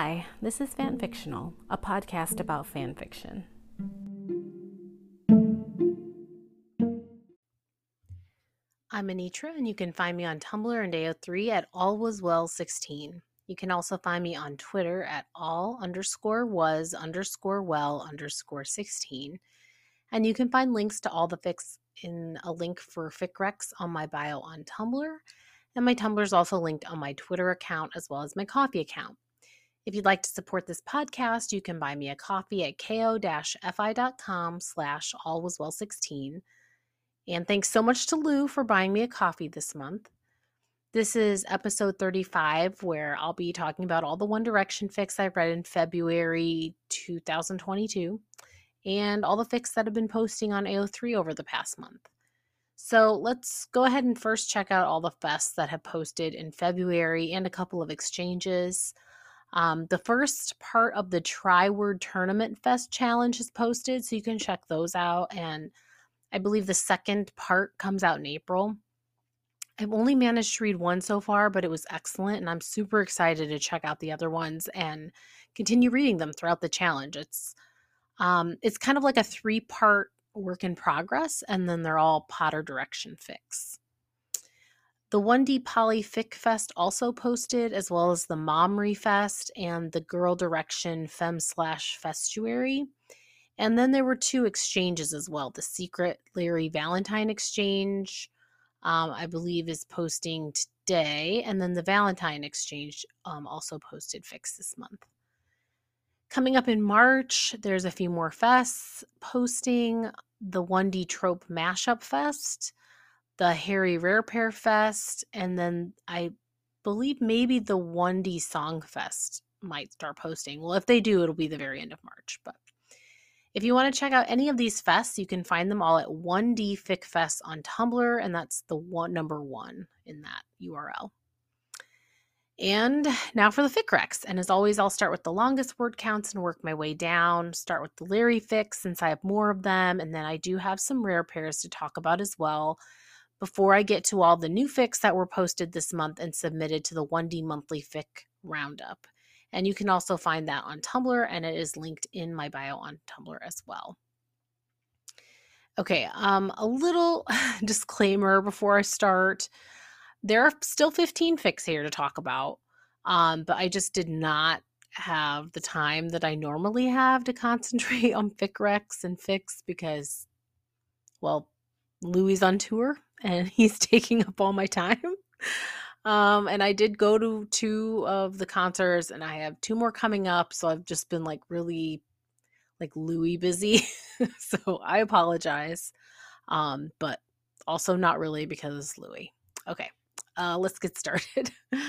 Hi, this is Fan Fictional, a podcast about fan fiction. I'm Anitra, and you can find me on Tumblr and AO3 at allwaswell16. You can also find me on Twitter at all underscore was underscore well underscore 16. And you can find links to all the fics in a link for FicRecs on my bio on Tumblr. And my Tumblr is also linked on my Twitter account as well as my Ko-fi account. If you'd like to support this podcast, you can buy me a coffee at ko-fi.com slash allwaswell16. And thanks so much to Lou for buying me a coffee this month. This is episode 35, where I'll be talking about all the One Direction fics I've read in February 2022 and all the fics that have been posting on AO3 over the past month. So let's go ahead and first check out all the fests that have posted in February and a couple of exchanges. Um, the first part of the Triwizard Tournament Fest challenge is posted, so you can check those out. And I believe the second part comes out in April. I've only managed to read one so far, but it was excellent, and I'm super excited to check out the other ones and continue reading them throughout the challenge. It's um, it's kind of like a three part work in progress, and then they're all Potter Direction fics. The 1D Poly Fic Fest also posted, as well as the Momry Fest and the Girl Direction Fem Slash Festuary. And then there were two exchanges as well. The Secret Larry Valentine Exchange, um, I believe, is posting today. And then the Valentine Exchange um, also posted fics this month. Coming up in March, there's a few more fests posting the 1D Trope Mashup Fest, the Harry Rare Pair Fest, and then I believe maybe the 1D Song Fest might start posting. Well, if they do, it'll be the very end of March. But if you want to check out any of these fests, you can find them all at 1D Fic Fest on Tumblr, and that's the one number one in that URL. And now for the fic recs. And as always, I'll start with the longest word counts and work my way down. Start with the Larry fics since I have more of them. And then I do have some rare pairs to talk about as well before I get to all the new fics that were posted this month and submitted to the 1D monthly fic roundup. And you can also find that on Tumblr, and it is linked in my bio on Tumblr as well. Okay, um, a little disclaimer before I start there are still 15 fics here to talk about. Um, but I just did not have the time that I normally have to concentrate on fic recs and fics because, well, Louis on tour and he's taking up all my time. Um, and I did go to two of the concerts and I have two more coming up. So I've just been like really like Louis busy. so I apologize. Um, but also not really because Louis. Okay uh, let's get started.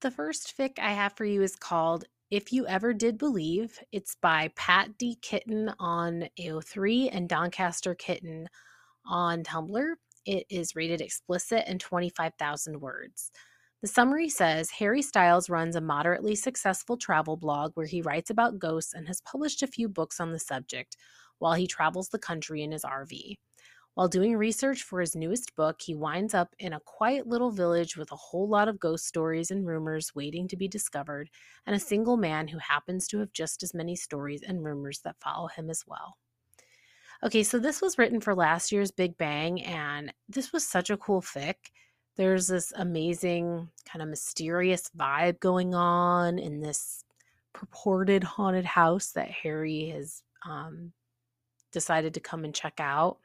the first fic I have for you is called If You Ever Did Believe. It's by Pat D. Kitten on AO3 and Doncaster Kitten on Tumblr. It is rated explicit and 25,000 words. The summary says Harry Styles runs a moderately successful travel blog where he writes about ghosts and has published a few books on the subject while he travels the country in his RV. While doing research for his newest book, he winds up in a quiet little village with a whole lot of ghost stories and rumors waiting to be discovered, and a single man who happens to have just as many stories and rumors that follow him as well. Okay, so this was written for last year's Big Bang, and this was such a cool fic. There's this amazing, kind of mysterious vibe going on in this purported haunted house that Harry has um, decided to come and check out.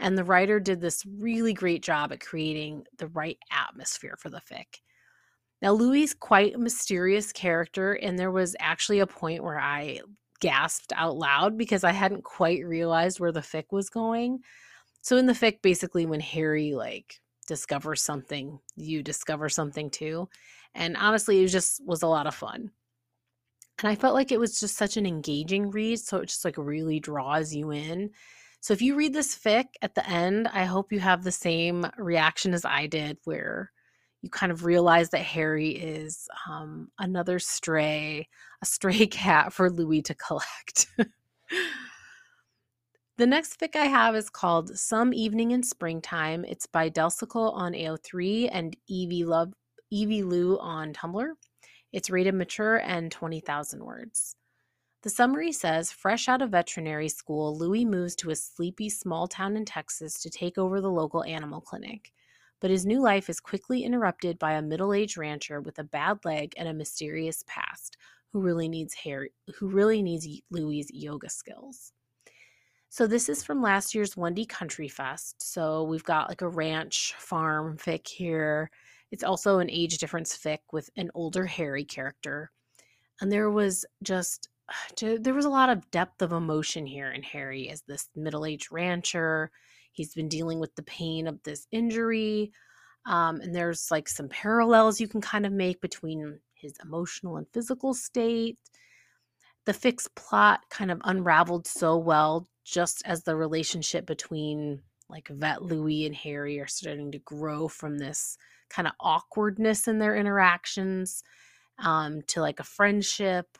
And the writer did this really great job at creating the right atmosphere for the fic. Now, Louis quite a mysterious character, and there was actually a point where I gasped out loud because I hadn't quite realized where the fic was going. So in the fic, basically, when Harry like discovers something, you discover something too. And honestly, it just was a lot of fun. And I felt like it was just such an engaging read. So it just like really draws you in. So if you read this fic at the end, I hope you have the same reaction as I did, where you kind of realize that Harry is um, another stray, a stray cat for Louis to collect. the next fic I have is called Some Evening in Springtime. It's by Delsicle on AO3 and Evie Love Evie Lou on Tumblr. It's rated mature and 20,000 words. The summary says Fresh out of veterinary school, Louis moves to a sleepy small town in Texas to take over the local animal clinic. But his new life is quickly interrupted by a middle aged rancher with a bad leg and a mysterious past who really needs Harry, who really needs Louis' yoga skills. So this is from last year's Wendy Country Fest. So we've got like a ranch farm fic here. It's also an age difference fic with an older Harry character. And there was just there was a lot of depth of emotion here in Harry as this middle-aged rancher. He's been dealing with the pain of this injury. Um, and there's like some parallels you can kind of make between his emotional and physical state. The fixed plot kind of unraveled so well just as the relationship between like Vet Louis and Harry are starting to grow from this kind of awkwardness in their interactions um, to like a friendship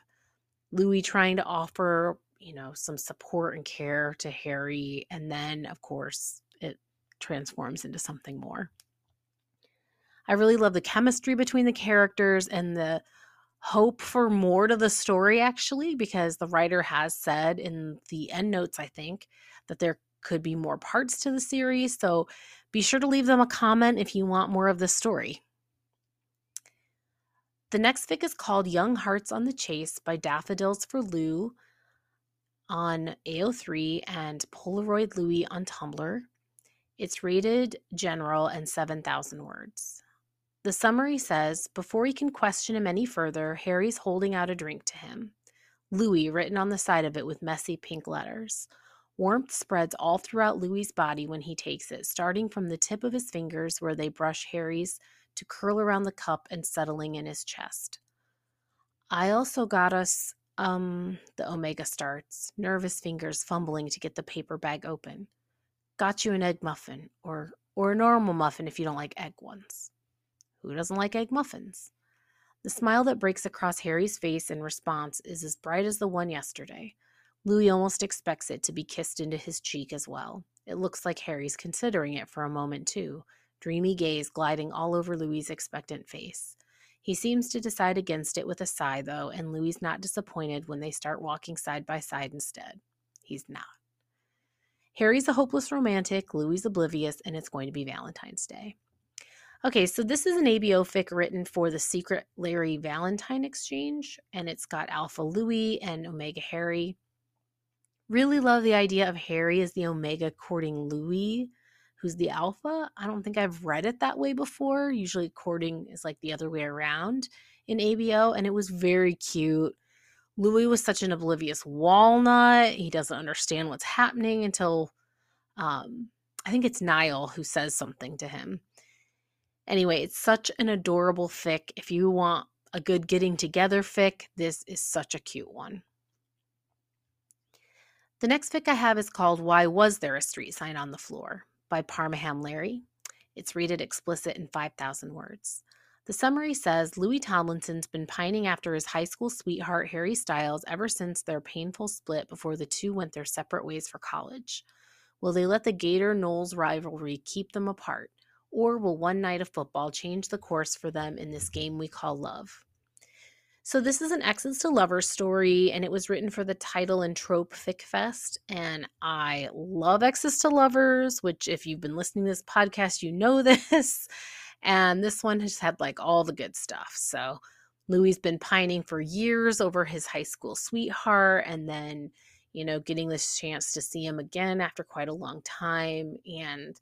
Louis trying to offer, you know, some support and care to Harry. And then, of course, it transforms into something more. I really love the chemistry between the characters and the hope for more to the story, actually, because the writer has said in the end notes, I think, that there could be more parts to the series. So be sure to leave them a comment if you want more of the story. The next fic is called Young Hearts on the Chase by Daffodils for Lou on AO3 and Polaroid Louie on Tumblr. It's rated general and 7,000 words. The summary says Before he can question him any further, Harry's holding out a drink to him. Louis written on the side of it with messy pink letters. Warmth spreads all throughout Louis's body when he takes it, starting from the tip of his fingers where they brush Harry's to curl around the cup and settling in his chest. I also got us, um, the Omega starts, nervous fingers fumbling to get the paper bag open. Got you an egg muffin, or or a normal muffin if you don't like egg ones. Who doesn't like egg muffins? The smile that breaks across Harry's face in response is as bright as the one yesterday. Louis almost expects it to be kissed into his cheek as well. It looks like Harry's considering it for a moment, too, dreamy gaze gliding all over Louis' expectant face. He seems to decide against it with a sigh, though, and Louis not disappointed when they start walking side by side instead. He's not. Harry's a hopeless romantic, Louis oblivious, and it's going to be Valentine's Day. Okay, so this is an ABO fic written for the Secret Larry Valentine Exchange, and it's got Alpha Louis and Omega Harry. Really love the idea of Harry as the Omega courting Louis who's the alpha. I don't think I've read it that way before. Usually courting is like the other way around in ABO, and it was very cute. Louis was such an oblivious walnut. He doesn't understand what's happening until um, I think it's Niall who says something to him. Anyway, it's such an adorable fic. If you want a good getting together fic, this is such a cute one. The next fic I have is called Why Was There a Street Sign on the Floor? By Parmaham Larry. It's rated explicit in 5,000 words. The summary says Louis Tomlinson's been pining after his high school sweetheart Harry Styles ever since their painful split before the two went their separate ways for college. Will they let the Gator Noles rivalry keep them apart, or will one night of football change the course for them in this game we call love? So this is an exes to lovers story, and it was written for the title and trope fic fest. And I love exes to lovers, which if you've been listening to this podcast, you know this. And this one has had like all the good stuff. So Louis has been pining for years over his high school sweetheart, and then you know getting this chance to see him again after quite a long time, and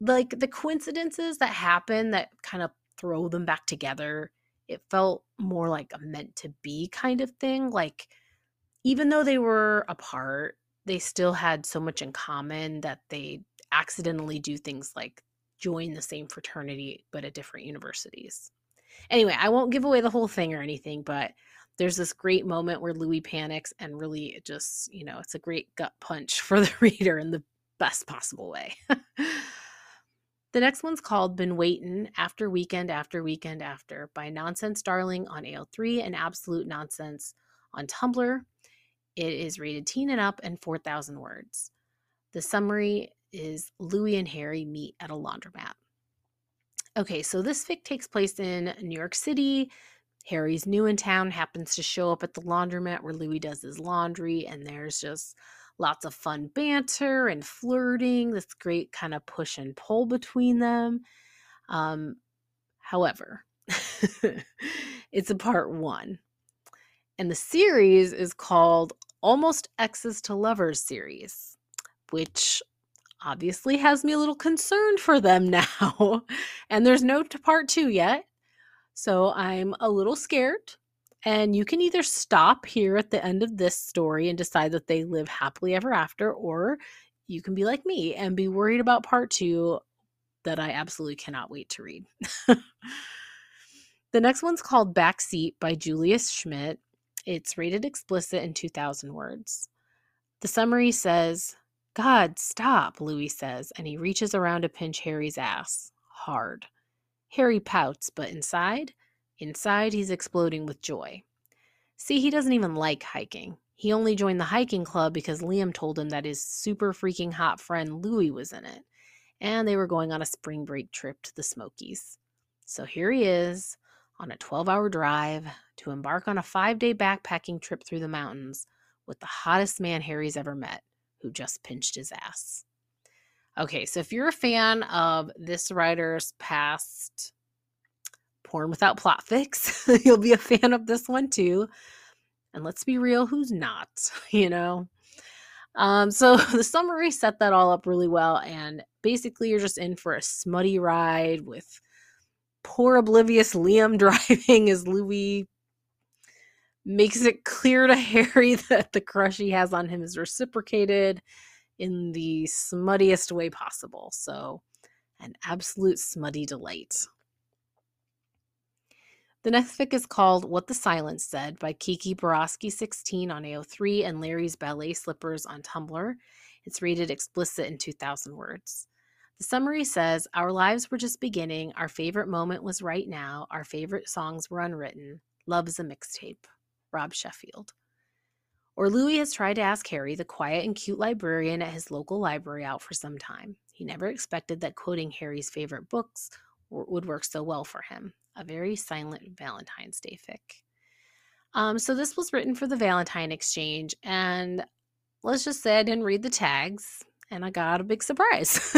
like the coincidences that happen that kind of throw them back together it felt more like a meant to be kind of thing. Like, even though they were apart, they still had so much in common that they accidentally do things like join the same fraternity but at different universities. Anyway, I won't give away the whole thing or anything, but there's this great moment where Louis panics and really it just, you know, it's a great gut punch for the reader in the best possible way. The next one's called Been Waitin' After Weekend After Weekend After by Nonsense Darling on AO3 and Absolute Nonsense on Tumblr. It is rated teen and up and 4,000 words. The summary is Louis and Harry meet at a laundromat. Okay, so this fic takes place in New York City. Harry's new in town, happens to show up at the laundromat where Louis does his laundry, and there's just lots of fun banter and flirting, this great kind of push and pull between them. Um, however, it's a part one. And the series is called Almost Exes to Lovers series, which obviously has me a little concerned for them now. and there's no part two yet. So I'm a little scared. And you can either stop here at the end of this story and decide that they live happily ever after, or you can be like me and be worried about part two that I absolutely cannot wait to read. the next one's called Backseat by Julius Schmidt. It's rated explicit in 2,000 words. The summary says, God, stop, Louis says, and he reaches around to pinch Harry's ass. Hard. Harry pouts, but inside, inside he's exploding with joy. See, he doesn't even like hiking. He only joined the hiking club because Liam told him that his super freaking hot friend Louis was in it, and they were going on a spring break trip to the Smokies. So here he is, on a 12 hour drive to embark on a five day backpacking trip through the mountains with the hottest man Harry's ever met, who just pinched his ass. Okay, so if you're a fan of this writer's past porn without plot fics, you'll be a fan of this one too. And let's be real, who's not, you know? Um, so the summary set that all up really well. And basically, you're just in for a smutty ride with poor oblivious Liam driving as Louis makes it clear to Harry that the crush he has on him is reciprocated in the smuttiest way possible. So, an absolute smutty delight. The next fic is called What the Silence Said by Kiki Borowski 16 on AO3 and Larry's Ballet Slippers on Tumblr. It's rated explicit in 2,000 words. The summary says Our lives were just beginning. Our favorite moment was right now. Our favorite songs were unwritten. Love is a mixtape. Rob Sheffield. Or Louis has tried to ask Harry, the quiet and cute librarian at his local library, out for some time. He never expected that quoting Harry's favorite books would work so well for him. A very silent Valentine's Day fic. Um, so this was written for the Valentine Exchange, and let's just say I didn't read the tags and I got a big surprise,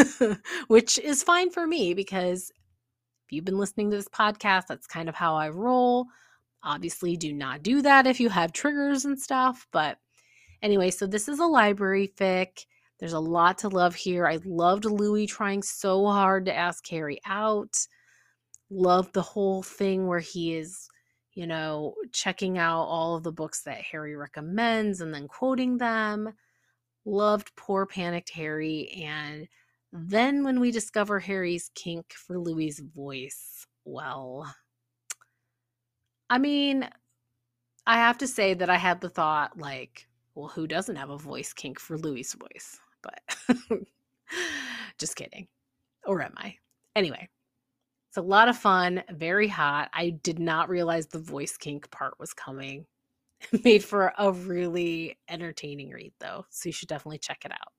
which is fine for me because if you've been listening to this podcast, that's kind of how I roll. Obviously, do not do that if you have triggers and stuff. But anyway, so this is a library fic. There's a lot to love here. I loved Louis trying so hard to ask Harry out. Loved the whole thing where he is, you know, checking out all of the books that Harry recommends and then quoting them loved poor panicked Harry. And then when we discover Harry's kink for Louis's voice, well, I mean, I have to say that I had the thought, like, well, who doesn't have a voice kink for Louis's voice? But just kidding. Or am I? Anyway, it's a lot of fun, very hot. I did not realize the voice kink part was coming. made for a really entertaining read, though. So you should definitely check it out.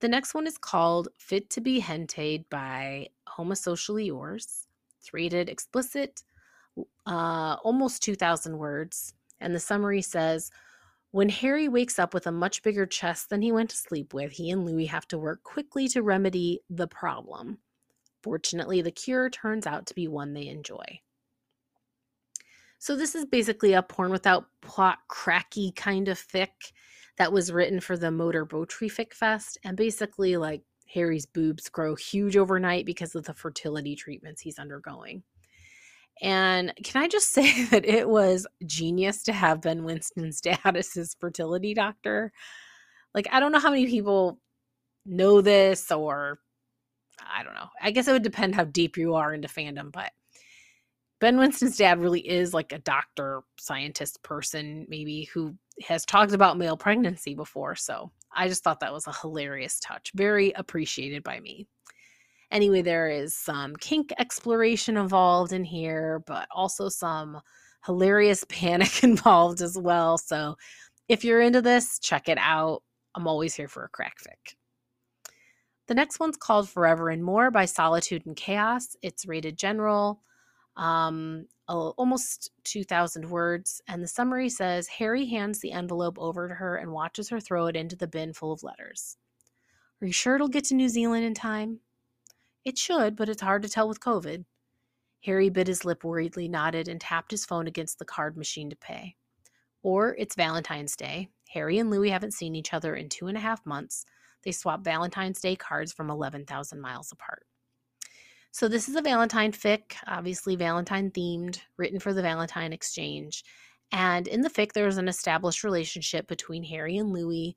The next one is called Fit to be Hented by Homosocially Yours. It's rated explicit, uh, almost 2,000 words. And the summary says When Harry wakes up with a much bigger chest than he went to sleep with, he and Louis have to work quickly to remedy the problem. Fortunately, the cure turns out to be one they enjoy. So this is basically a porn without plot cracky kind of fic that was written for the Motor Boatry Fic Fest. And basically, like Harry's boobs grow huge overnight because of the fertility treatments he's undergoing. And can I just say that it was genius to have Ben Winston's dad as his fertility doctor? Like, I don't know how many people know this, or I don't know. I guess it would depend how deep you are into fandom, but Ben Winston's dad really is like a doctor, scientist person, maybe who has talked about male pregnancy before. So I just thought that was a hilarious touch, very appreciated by me. Anyway, there is some kink exploration involved in here, but also some hilarious panic involved as well. So if you're into this, check it out. I'm always here for a crack fic. The next one's called Forever and More by Solitude and Chaos. It's rated general, um, almost 2,000 words. And the summary says Harry hands the envelope over to her and watches her throw it into the bin full of letters. Are you sure it'll get to New Zealand in time? It should, but it's hard to tell with COVID. Harry bit his lip worriedly, nodded, and tapped his phone against the card machine to pay. Or it's Valentine's Day. Harry and Louis haven't seen each other in two and a half months. They swap Valentine's Day cards from 11,000 miles apart. So, this is a Valentine fic, obviously Valentine themed, written for the Valentine Exchange. And in the fic, there's an established relationship between Harry and Louis.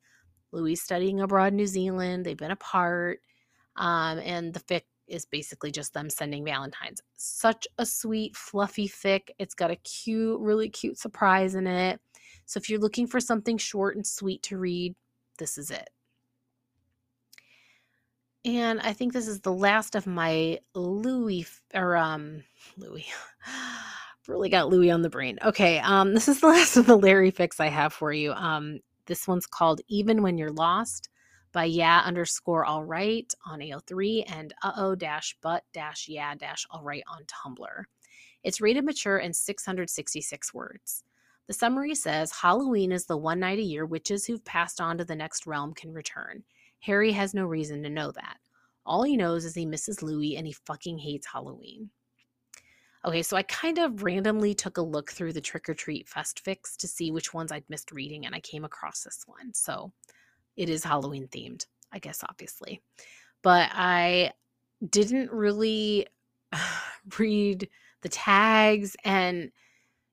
Louis studying abroad in New Zealand, they've been apart. Um, and the fic is basically just them sending Valentines. Such a sweet, fluffy fic. It's got a cute, really cute surprise in it. So if you're looking for something short and sweet to read, this is it. And I think this is the last of my Louis or um Louis. really got Louis on the brain. Okay, um this is the last of the Larry fics I have for you. Um this one's called Even When You're Lost by yeah underscore all right on AO3 and uh oh dash but dash yeah dash all right on Tumblr. It's rated mature and 666 words. The summary says Halloween is the one night a year witches who've passed on to the next realm can return. Harry has no reason to know that. All he knows is he misses Louis and he fucking hates Halloween. Okay, so I kind of randomly took a look through the trick or treat fest fics to see which ones I'd missed reading, and I came across this one. So it is Halloween themed, I guess, obviously. But I didn't really read the tags and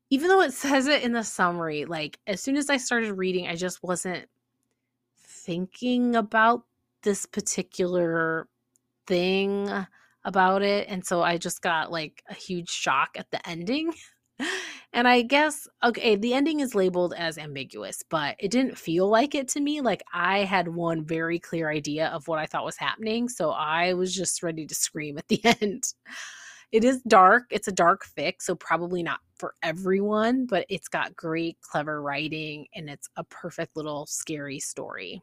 even though it says it in the summary, like as soon as I started reading, I just wasn't thinking about this particular thing about it. And so I just got like a huge shock at the ending. and I guess, okay, the ending is labeled as ambiguous, but it didn't feel like it to me. Like I had one very clear idea of what I thought was happening. So I was just ready to scream at the end. It is dark. It's a dark fic, so probably not for everyone, but it's got great, clever writing and it's a perfect little scary story.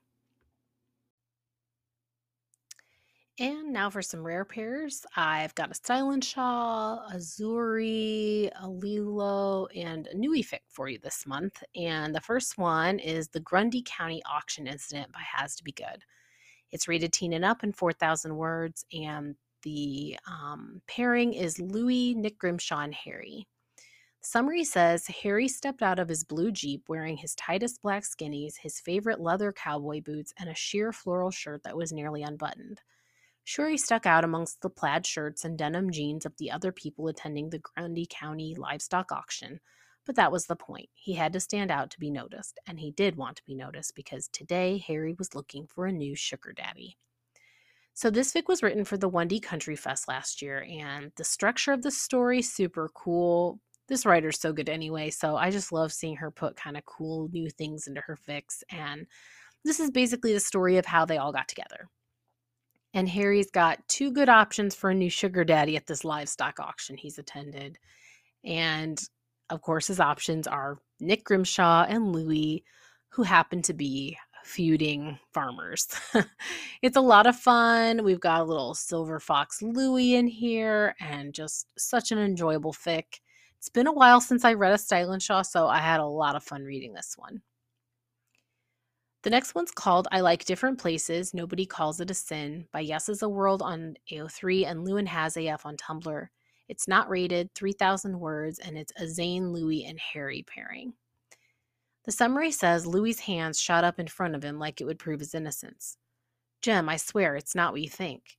And now for some rare pairs. I've got a Stylinshaw, Azuri, a Lilo, and a Nui fic for you this month. And the first one is the Grundy County Auction Incident by Has to Be Good. It's rated teen and up in 4,000 words, and the um, pairing is Louis, Nick Grimshaw, and Harry. Summary says Harry stepped out of his blue Jeep wearing his tightest black skinnies, his favorite leather cowboy boots, and a sheer floral shirt that was nearly unbuttoned. He stuck out amongst the plaid shirts and denim jeans of the other people attending the Grundy County livestock auction, but that was the point. He had to stand out to be noticed, and he did want to be noticed because today Harry was looking for a new sugar daddy. So this fic was written for the Wendy Country Fest last year, and the structure of the story super cool. This writer's so good anyway, so I just love seeing her put kind of cool new things into her fics. And this is basically the story of how they all got together. And Harry's got two good options for a new sugar daddy at this livestock auction he's attended. And of course, his options are Nick Grimshaw and Louis, who happen to be feuding farmers. it's a lot of fun. We've got a little Silver Fox Louis in here and just such an enjoyable fic. It's been a while since I read a Stylinshaw, so I had a lot of fun reading this one. The next one's called I Like Different Places, Nobody Calls It a Sin by Yes is a World on AO3 and Lewin Has AF on Tumblr. It's not rated, 3,000 words, and it's a Zayn, Louis, and Harry pairing. The summary says Louis's hands shot up in front of him like it would prove his innocence. Jem, I swear it's not what you think.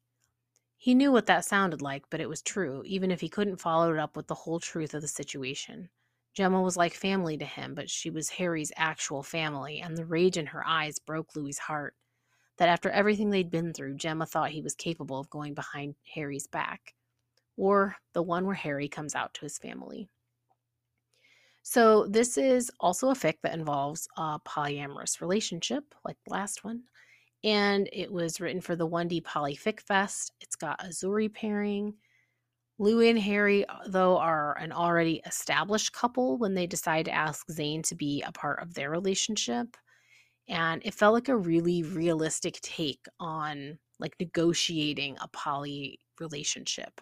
He knew what that sounded like, but it was true, even if he couldn't follow it up with the whole truth of the situation. Gemma was like family to him, but she was Harry's actual family, and the rage in her eyes broke Louis's heart. That after everything they'd been through, Gemma thought he was capable of going behind Harry's back. Or the one where Harry comes out to his family. So, this is also a fic that involves a polyamorous relationship, like the last one. And it was written for the 1D Poly Fic Fest. It's got Azuri pairing. Louis and Harry, uh, though, are an already established couple when they decide to ask Zayn to be a part of their relationship. And it felt like a really realistic take on like negotiating a poly relationship.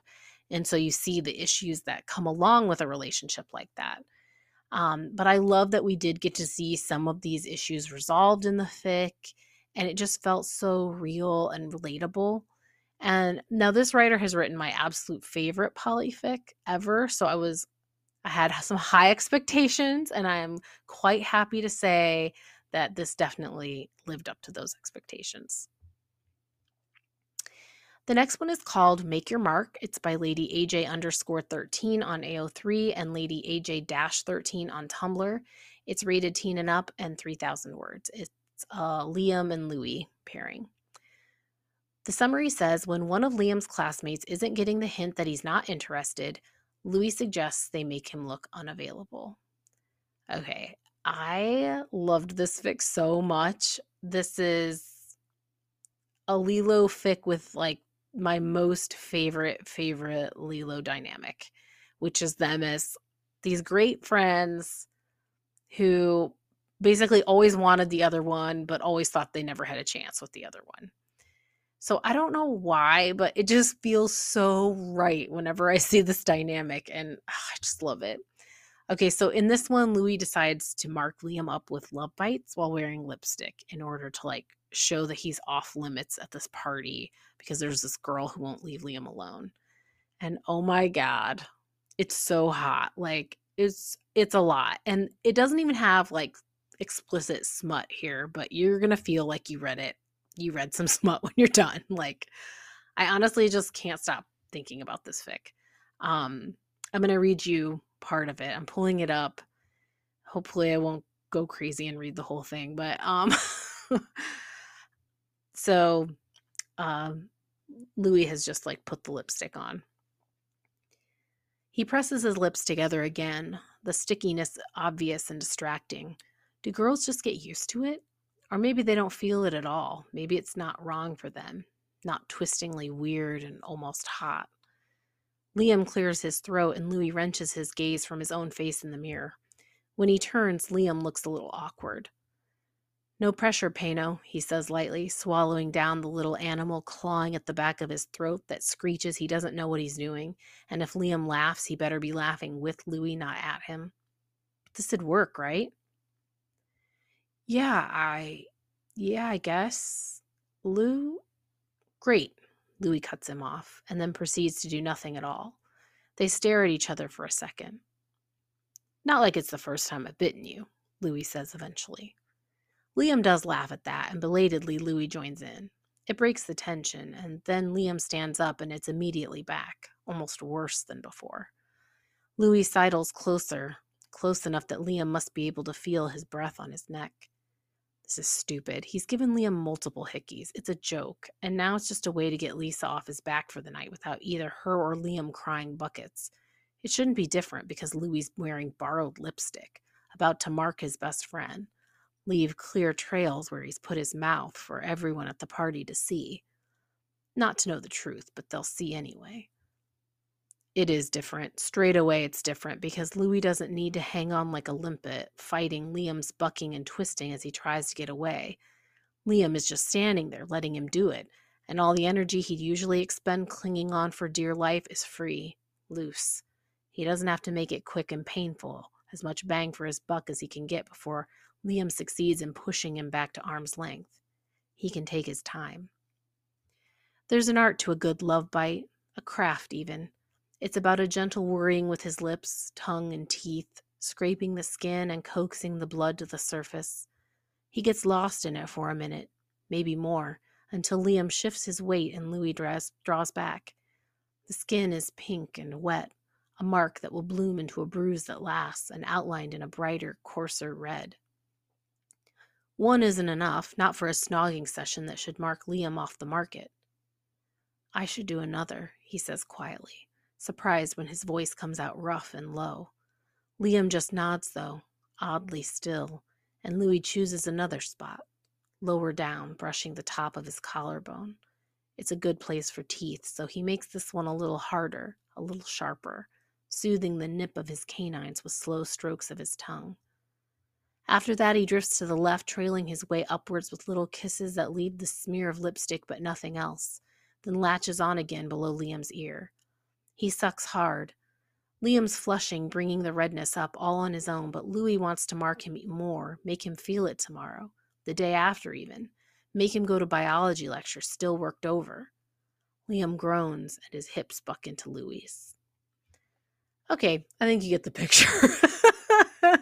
And so you see the issues that come along with a relationship like that. Um, but I love that we did get to see some of these issues resolved in the fic, and it just felt so real and relatable. And now this writer has written my absolute favorite polyfic ever, so I was I had some high expectations, and I am quite happy to say that this definitely lived up to those expectations. The next one is called Make Your Mark. It's by Lady AJ underscore 13 on AO3 and Lady AJ dash 13 on Tumblr. It's rated teen and up and 3,000 words. It's uh, Liam and Louis pairing. The summary says when one of Liam's classmates isn't getting the hint that he's not interested, Louis suggests they make him look unavailable. Okay, I loved this fic so much. This is a Lilo fic with like my most favorite, favorite Lilo dynamic, which is them as these great friends who basically always wanted the other one, but always thought they never had a chance with the other one. So I don't know why, but it just feels so right whenever I see this dynamic, and oh, I just love it. Okay, so in this one, Louis decides to mark Liam up with love bites while wearing lipstick in order to like show that he's off limits at this party because there's this girl who won't leave Liam alone. And oh my god, it's so hot. Like it's it's a lot. And it doesn't even have like explicit smut here, but you're going to feel like you read it. You read some smut when you're done. Like I honestly just can't stop thinking about this fic. Um I'm going to read you part of it. I'm pulling it up. Hopefully I won't go crazy and read the whole thing, but um So um, Louis has just like put the lipstick on. He presses his lips together again, the stickiness obvious and distracting. Do girls just get used to it? Or maybe they don't feel it at all. Maybe it's not wrong for them, not twistingly weird and almost hot. Liam clears his throat and Louis wrenches his gaze from his own face in the mirror. When he turns, Liam looks a little awkward. No pressure, Payno, he says lightly, swallowing down the little animal clawing at the back of his throat that screeches he doesn't know what he's doing, and if Liam laughs, he better be laughing with Louis, not at him. But this would work, right? Yeah, I. Yeah, I guess. Lou? Great. Louis cuts him off, and then proceeds to do nothing at all. They stare at each other for a second. Not like it's the first time I've bitten you, Louis says eventually. Liam does laugh at that, and belatedly, Louis joins in. It breaks the tension, and then Liam stands up and it's immediately back, almost worse than before. Louis sidles closer, close enough that Liam must be able to feel his breath on his neck. This is stupid. He's given Liam multiple hickeys. It's a joke, and now it's just a way to get Lisa off his back for the night without either her or Liam crying buckets. It shouldn't be different because Louis wearing borrowed lipstick, about to mark his best friend leave clear trails where he's put his mouth for everyone at the party to see. Not to know the truth, but they'll see anyway. It is different. Straight away, it's different because Louis doesn't need to hang on like a limpet, fighting Liam's bucking and twisting as he tries to get away. Liam is just standing there, letting him do it, and all the energy he'd usually expend clinging on for dear life is free, loose. He doesn't have to make it quick and painful, as much bang for his buck as he can get before Liam succeeds in pushing him back to arm's length. He can take his time. There's an art to a good love bite, a craft even. It's about a gentle worrying with his lips, tongue, and teeth, scraping the skin and coaxing the blood to the surface. He gets lost in it for a minute, maybe more, until Liam shifts his weight and Louis draws, draws back. The skin is pink and wet, a mark that will bloom into a bruise that lasts and outlined in a brighter, coarser red. One isn't enough, not for a snogging session that should mark Liam off the market. I should do another, he says quietly, surprised when his voice comes out rough and low. Liam just nods, though, oddly still, and Louis chooses another spot, lower down, brushing the top of his collarbone. It's a good place for teeth, so he makes this one a little harder, a little sharper, soothing the nip of his canines with slow strokes of his tongue. After that, he drifts to the left, trailing his way upwards with little kisses that leave the smear of lipstick but nothing else, then latches on again below Liam's ear. He sucks hard. Liam's flushing, bringing the redness up all on his own, but Louis wants to mark him more, make him feel it tomorrow, the day after even, make him go to biology lecture still worked over. Liam groans and his hips buck into Louis. Okay, I think you get the picture.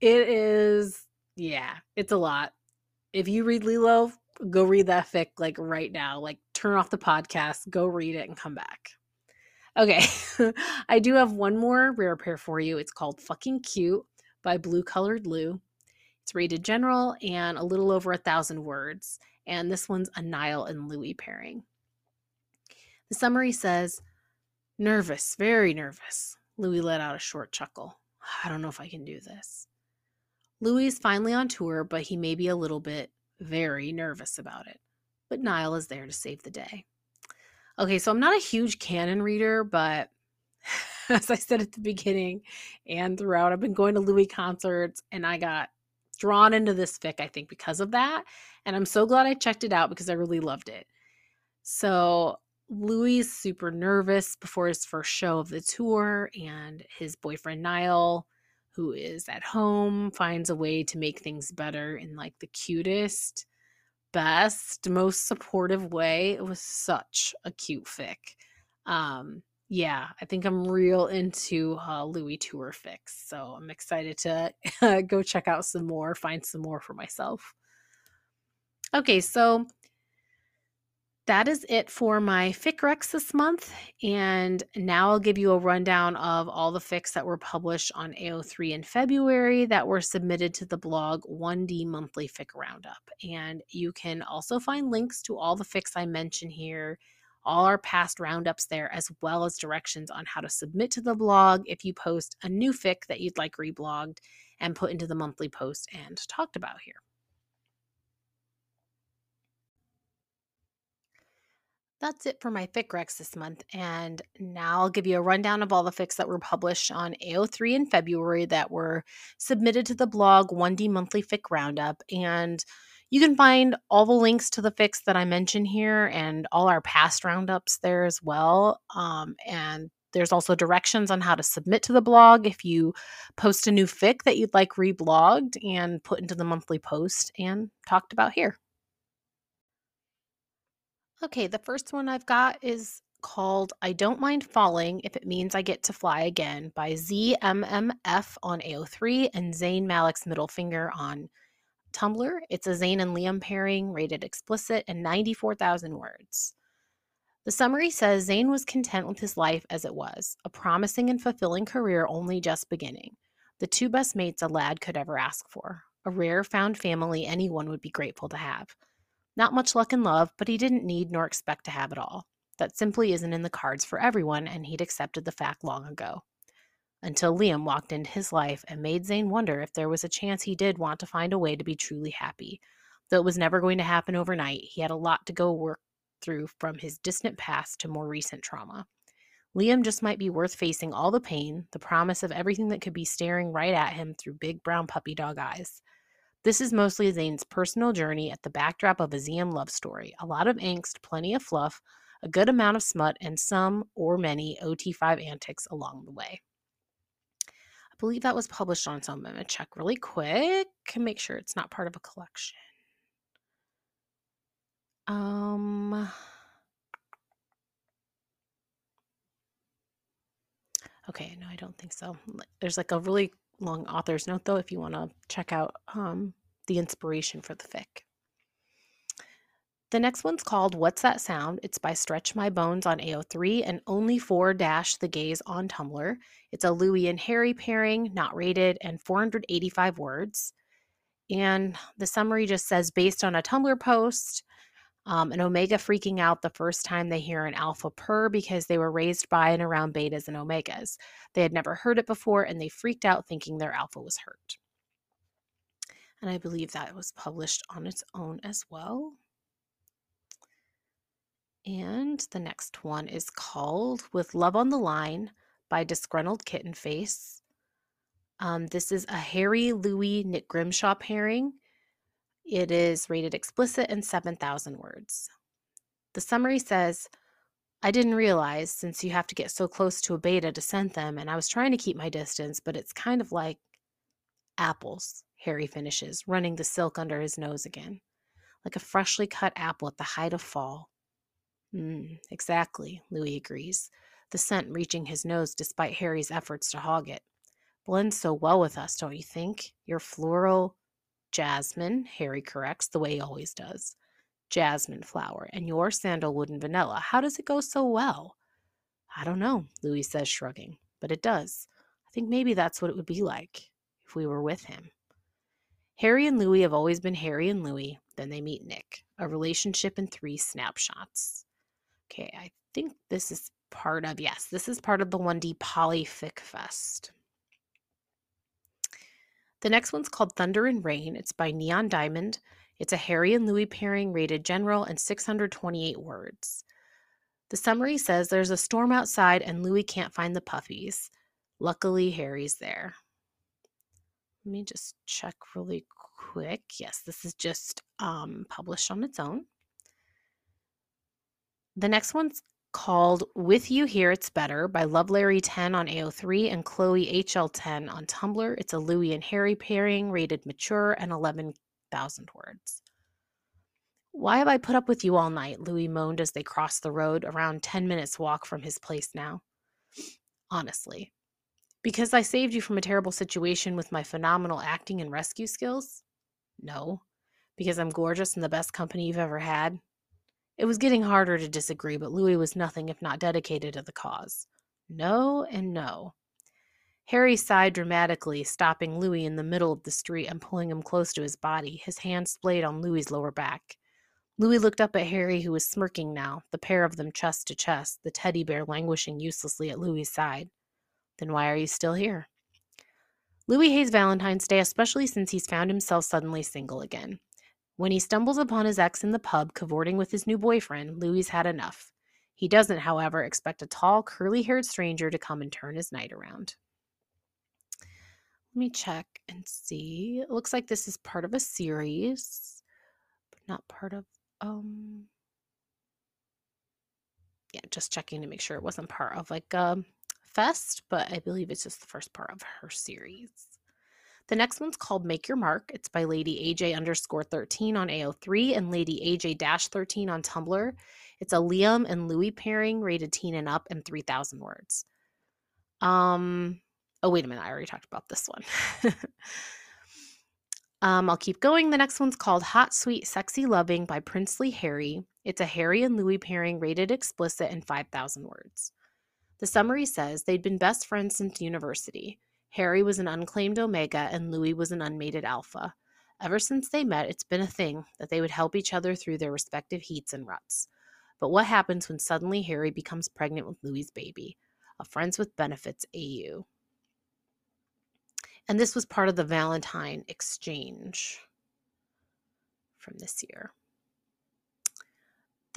it is, yeah, it's a lot. If you read Lilo, go read that fic like right now. Like turn off the podcast, go read it, and come back. Okay, I do have one more rare pair for you. It's called Fucking Cute by Blue Colored Lou. It's rated general and a little over a thousand words. And this one's a Niall and Louis pairing. The summary says, Nervous, very nervous. Louis let out a short chuckle. I don't know if I can do this. Louis is finally on tour, but he may be a little bit very nervous about it. But Niall is there to save the day. Okay, so I'm not a huge canon reader, but as I said at the beginning and throughout, I've been going to Louis concerts and I got drawn into this fic, I think, because of that. And I'm so glad I checked it out because I really loved it. So Louis is super nervous before his first show of the tour, and his boyfriend Niall, who is at home, finds a way to make things better in like the cutest, best, most supportive way. It was such a cute fic. Um, yeah, I think I'm real into uh, Louis tour fics, so I'm excited to go check out some more, find some more for myself. Okay, so that is it for my fic recs this month. And now I'll give you a rundown of all the fics that were published on AO3 in February that were submitted to the blog 1D Monthly Fic Roundup. And you can also find links to all the fics I mention here, all our past roundups there, as well as directions on how to submit to the blog if you post a new fic that you'd like reblogged and put into the monthly post and talked about here. That's it for my fic recs this month. And now I'll give you a rundown of all the fics that were published on AO3 in February that were submitted to the blog 1D Monthly Fic Roundup. And you can find all the links to the fics that I mention here and all our past roundups there as well. Um, and there's also directions on how to submit to the blog if you post a new fic that you'd like reblogged and put into the monthly post and talked about here. Okay, the first one I've got is called I Don't Mind Falling If It Means I Get to Fly Again by ZMMF on AO3 and Zayn Malik's Middle Finger on Tumblr. It's a Zayn and Liam pairing, rated explicit, and 94,000 words. The summary says Zayn was content with his life as it was, a promising and fulfilling career only just beginning. The two best mates a lad could ever ask for, a rare found family anyone would be grateful to have. Not much luck in love, but he didn't need nor expect to have it all. That simply isn't in the cards for everyone, and he'd accepted the fact long ago. Until Liam walked into his life and made Zayn wonder if there was a chance he did want to find a way to be truly happy. Though it was never going to happen overnight, he had a lot to go work through from his distant past to more recent trauma. Liam just might be worth facing all the pain, the promise of everything that could be staring right at him through big brown puppy dog eyes. This is mostly Zayn's personal journey at the backdrop of a Ziam love story. A lot of angst, plenty of fluff, a good amount of smut, and some or many OT5 antics along the way. I believe that was published on some. I'm going to check really quick and make sure it's not part of a collection. Um. Okay, no, I don't think so. There's like a really long author's note though if you want to check out um, the inspiration for the fic. The next one's called What's That Sound? It's by Stretch My Bones on AO3 and only 4 dash the gays on Tumblr. It's a Louis and Harry pairing, not rated, and 485 words. And the summary just says based on a Tumblr post, um, an omega freaking out the first time they hear an alpha purr because they were raised by and around betas and omegas. They had never heard it before and they freaked out thinking their alpha was hurt. And I believe that was published on its own as well. And the next one is called With Love on the Line by Disgruntled Kitten Face. Um, this is a Harry Louis Nick Grimshaw pairing. It is rated explicit and 7,000 words. The summary says, I didn't realize since you have to get so close to a beta to scent them, and I was trying to keep my distance, but it's kind of like apples, Harry finishes, running the silk under his nose again. Like a freshly cut apple at the height of fall. Mm, exactly, Louis agrees, the scent reaching his nose despite Harry's efforts to hog it. Blends so well with us, don't you think? Your floral jasmine, Harry corrects, the way he always does. Jasmine flower, and your sandalwood and vanilla. How does it go so well? I don't know, Louis says, shrugging, but it does. I think maybe that's what it would be like if we were with him. Harry and Louis have always been Harry and Louis. Then they meet Nick, a relationship in three snapshots. Okay, I think this is part of, yes, this is part of the 1D Polyfic Fest. The next one's called Thunder and Rain. It's by Neon Diamond. It's a Harry and Louis pairing rated general and 628 words. The summary says there's a storm outside and Louis can't find the puppies. Luckily, Harry's there. Let me just check really quick. Yes, this is just um, published on its own. The next one's called With You Here It's Better by Love Larry 10 on AO3 and Chloe HL10 on Tumblr. It's a Louis and Harry pairing, rated mature and 11,000 words. Why have I put up with you all night? Louis moaned as they crossed the road, around 10 minutes' walk from his place now. Honestly. Because I saved you from a terrible situation with my phenomenal acting and rescue skills? No. Because I'm gorgeous and the best company you've ever had? It was getting harder to disagree, but Louis was nothing if not dedicated to the cause. No and no. Harry sighed dramatically, stopping Louis in the middle of the street and pulling him close to his body, his hand splayed on Louis's lower back. Louis looked up at Harry, who was smirking now, the pair of them chest to chest, the teddy bear languishing uselessly at Louis's side. Then why are you still here? Louis hates Valentine's Day, especially since he's found himself suddenly single again. When he stumbles upon his ex in the pub cavorting with his new boyfriend, Louis had enough. He doesn't, however, expect a tall, curly haired stranger to come and turn his night around. Let me check and see. It looks like this is part of a series, but not part of, um, yeah, just checking to make sure it wasn't part of like a fest, but I believe it's just the first part of her series. The next one's called Make Your Mark. It's by Lady AJ underscore 13 on AO3 and Lady AJ dash 13 on Tumblr. It's a Liam and Louis pairing, rated teen and up, and 3,000 words. Um, oh, wait a minute. I already talked about this one. um, I'll keep going. The next one's called Hot, Sweet, Sexy Loving by Princely Harry. It's a Harry and Louis pairing, rated explicit, and 5,000 words. The summary says they'd been best friends since university. Harry was an unclaimed Omega and Louis was an unmated Alpha. Ever since they met, it's been a thing that they would help each other through their respective heats and ruts. But what happens when suddenly Harry becomes pregnant with Louis's baby? A Friends with Benefits AU. And this was part of the Valentine exchange from this year.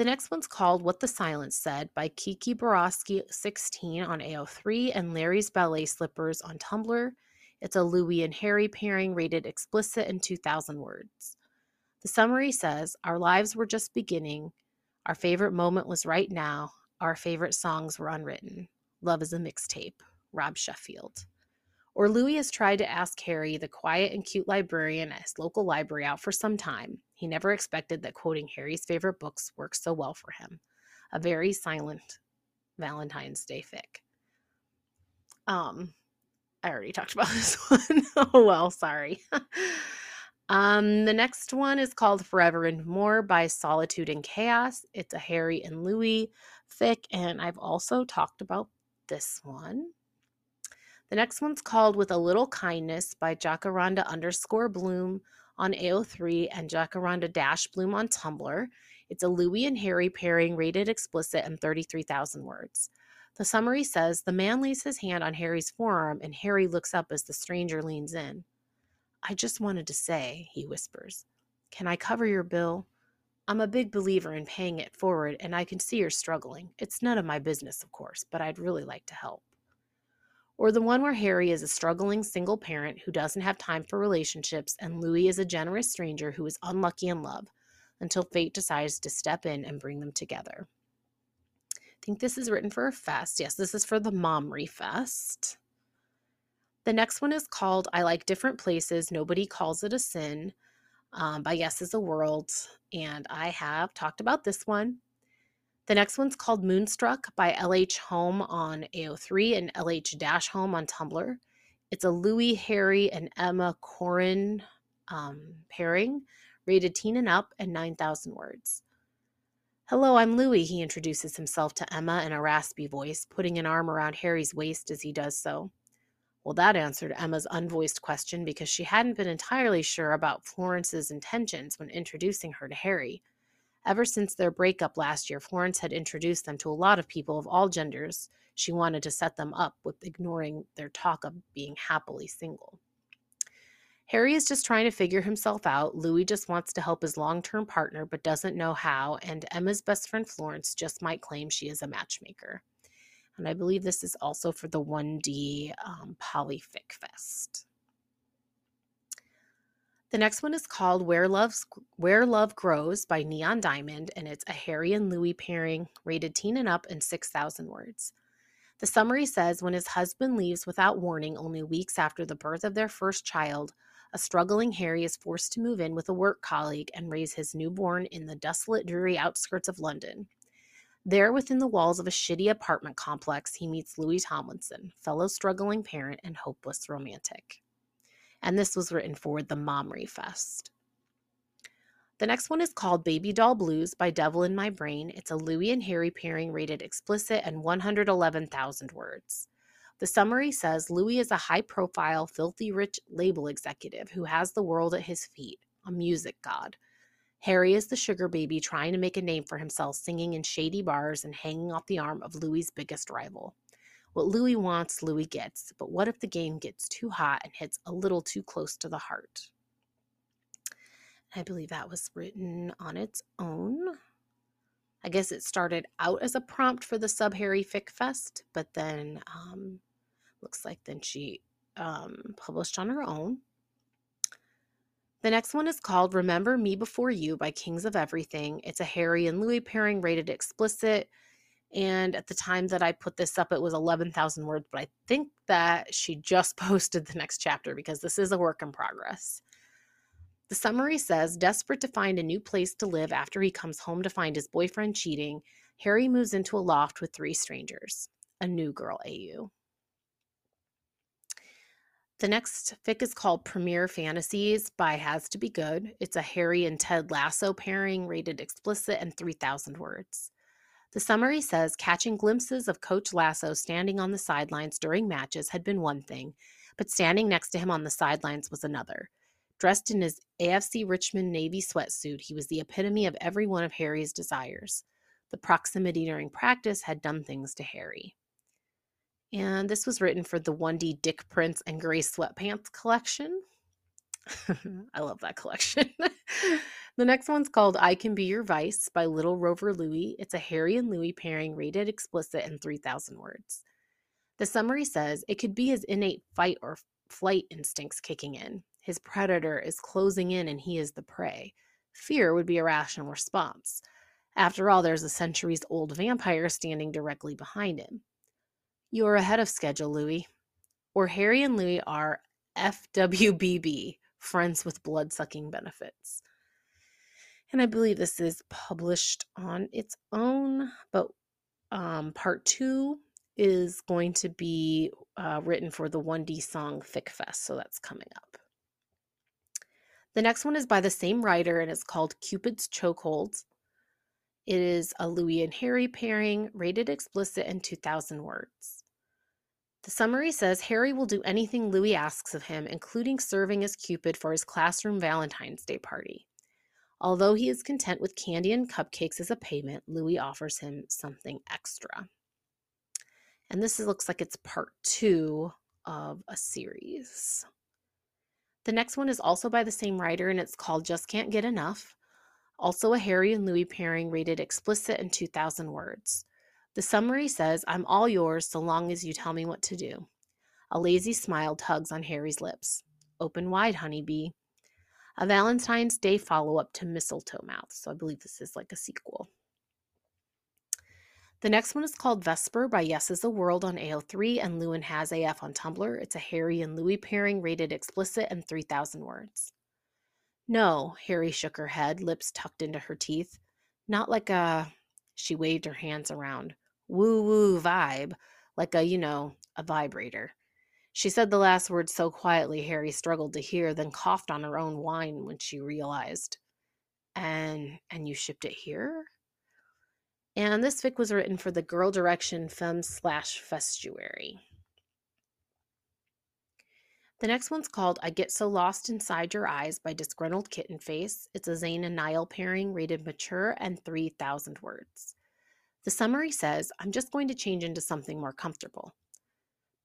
The next one's called What the Silence Said by Kiki Borowski 16 on AO3 and Larry's Ballet Slippers on Tumblr. It's a Louis and Harry pairing rated explicit in 2,000 words. The summary says Our lives were just beginning. Our favorite moment was right now. Our favorite songs were unwritten. Love is a mixtape. Rob Sheffield. Or Louis has tried to ask Harry, the quiet and cute librarian at his local library, out for some time. He never expected that quoting Harry's favorite books worked so well for him. A very silent Valentine's Day fic. Um, I already talked about this one. oh well, sorry. um, the next one is called Forever and More by Solitude and Chaos. It's a Harry and Louis fic, and I've also talked about this one. The next one's called With a Little Kindness by Jacaranda underscore Bloom on AO3 and Jacaranda Dash Bloom on Tumblr. It's a Louis and Harry pairing rated explicit and 33,000 words. The summary says the man lays his hand on Harry's forearm and Harry looks up as the stranger leans in. I just wanted to say, he whispers, can I cover your bill? I'm a big believer in paying it forward, and I can see you're struggling. It's none of my business, of course, but I'd really like to help. Or the one where Harry is a struggling single parent who doesn't have time for relationships and Louis is a generous stranger who is unlucky in love until fate decides to step in and bring them together. I think this is written for a fest. Yes, this is for the Momry Fest. The next one is called I Like Different Places. Nobody Calls It a Sin um, by Yes is a World. And I have talked about this one. The next one's called Moonstruck by LH Home on AO3 and LH Dash Home on Tumblr. It's a Louis, Harry, and Emma Corrin um, pairing, rated teen and up, and 9,000 words. Hello, I'm Louis, he introduces himself to Emma in a raspy voice, putting an arm around Harry's waist as he does so. Well, that answered Emma's unvoiced question because she hadn't been entirely sure about Florence's intentions when introducing her to Harry. Ever since their breakup last year, Florence had introduced them to a lot of people of all genders. She wanted to set them up with ignoring their talk of being happily single. Harry is just trying to figure himself out. Louis just wants to help his long term partner but doesn't know how. And Emma's best friend Florence just might claim she is a matchmaker. And I believe this is also for the 1D um, Polyfic Fest. The next one is called Where, Love's, Where Love Grows by Neon Diamond, and it's a Harry and Louis pairing, rated teen and up, and 6,000 words. The summary says when his husband leaves without warning only weeks after the birth of their first child, a struggling Harry is forced to move in with a work colleague and raise his newborn in the desolate, dreary outskirts of London. There, within the walls of a shitty apartment complex, he meets Louis Tomlinson, fellow struggling parent and hopeless romantic. And this was written for the Momry Fest. The next one is called Baby Doll Blues by Devil in My Brain. It's a Louis and Harry pairing rated explicit and 111,000 words. The summary says Louis is a high profile, filthy rich label executive who has the world at his feet, a music god. Harry is the sugar baby trying to make a name for himself, singing in shady bars and hanging off the arm of Louis's biggest rival. What Louis wants, Louis gets, but what if the game gets too hot and hits a little too close to the heart? I believe that was written on its own. I guess it started out as a prompt for the Sub Harry Fic Fest, but then um, Looks like then she um, published on her own. The next one is called Remember Me Before You by Kings of Everything. It's a Harry and Louis pairing rated explicit. And at the time that I put this up, it was 11,000 words, but I think that she just posted the next chapter because this is a work in progress. The summary says Desperate to find a new place to live after he comes home to find his boyfriend cheating, Harry moves into a loft with three strangers. A new girl AU. The next fic is called Premiere Fantasies by Has to Be Good. It's a Harry and Ted Lasso pairing, rated explicit and 3,000 words. The summary says catching glimpses of Coach Lasso standing on the sidelines during matches had been one thing, but standing next to him on the sidelines was another. Dressed in his AFC Richmond Navy sweatsuit, he was the epitome of every one of Harry's desires. The proximity during practice had done things to Harry. And this was written for the 1D Dick Prince and Gray Sweatpants collection. I love that collection. the next one's called I Can Be Your Vice by Little Rover Louis. It's a Harry and Louis pairing rated explicit and 3,000 words. The summary says it could be his innate fight or flight instincts kicking in. His predator is closing in and he is the prey. Fear would be a rational response. After all, there's a centuries old vampire standing directly behind him. You're ahead of schedule, Louis. Or Harry and Louis are FWBB, friends with blood sucking benefits. And I believe this is published on its own, but um, part two is going to be uh, written for the 1D song Fic Fest, so that's coming up. The next one is by the same writer and it's called Cupid's Chokeholds. It is a Louis and Harry pairing, rated explicit and 2,000 words. The summary says Harry will do anything Louis asks of him, including serving as Cupid for his classroom Valentine's Day party. Although he is content with candy and cupcakes as a payment, Louis offers him something extra. And this looks like it's part two of a series. The next one is also by the same writer and it's called Just Can't Get Enough. Also, a Harry and Louis pairing rated explicit and 2,000 words. The summary says, I'm all yours so long as you tell me what to do. A lazy smile tugs on Harry's lips. Open wide, honeybee. A Valentine's Day follow up to Mistletoe Mouth. So I believe this is like a sequel. The next one is called Vesper by Yes is the World on AO3 and Lewin Has AF on Tumblr. It's a Harry and Louis pairing rated explicit and 3,000 words. No, Harry shook her head, lips tucked into her teeth. Not like a, she waved her hands around, woo woo vibe, like a, you know, a vibrator. She said the last word so quietly Harry struggled to hear, then coughed on her own wine when she realized. And and you shipped it here? And this fic was written for the Girl Direction Femme slash Festuary. The next one's called I Get So Lost Inside Your Eyes by Disgruntled Kitten Face. It's a Zayn and Niall pairing rated mature and 3,000 words. The summary says, I'm just going to change into something more comfortable.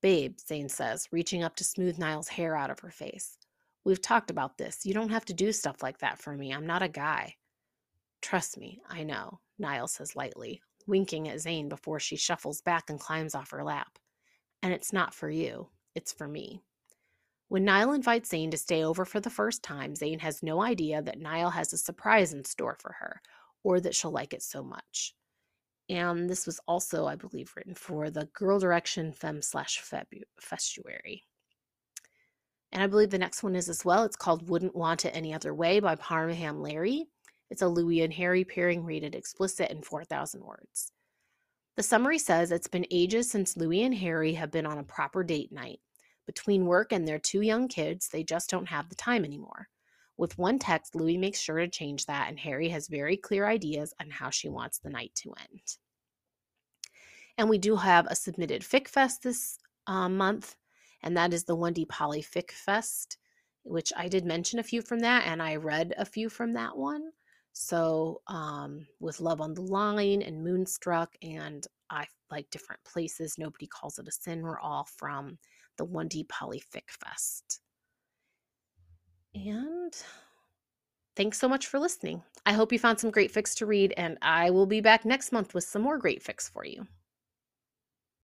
Babe, Zayn says, reaching up to smooth Niall's hair out of her face. We've talked about this. You don't have to do stuff like that for me. I'm not a guy. Trust me, I know, Niall says lightly, winking at Zayn before she shuffles back and climbs off her lap. And it's not for you, it's for me. When Niall invites Zayn to stay over for the first time, Zayn has no idea that Niall has a surprise in store for her, or that she'll like it so much. And this was also, I believe, written for the Girl Direction Femme slash Festuary. And I believe the next one is as well. It's called Wouldn't Want It Any Other Way by Parham Larry. It's a Louis and Harry pairing rated explicit in 4,000 words. The summary says it's been ages since Louis and Harry have been on a proper date night. Between work and their two young kids, they just don't have the time anymore. With one text, Louis makes sure to change that, and Harry has very clear ideas on how she wants the night to end. And we do have a submitted Fic Fest this uh, month, and that is the 1D Poly Fic Fest, which I did mention a few from that, and I read a few from that one. So, um, with Love on the Line and Moonstruck, and I like different places, Nobody Calls It a Sin, were all from the 1D Polyfic Fest. And thanks so much for listening. I hope you found some great fics to read, and I will be back next month with some more great fics for you.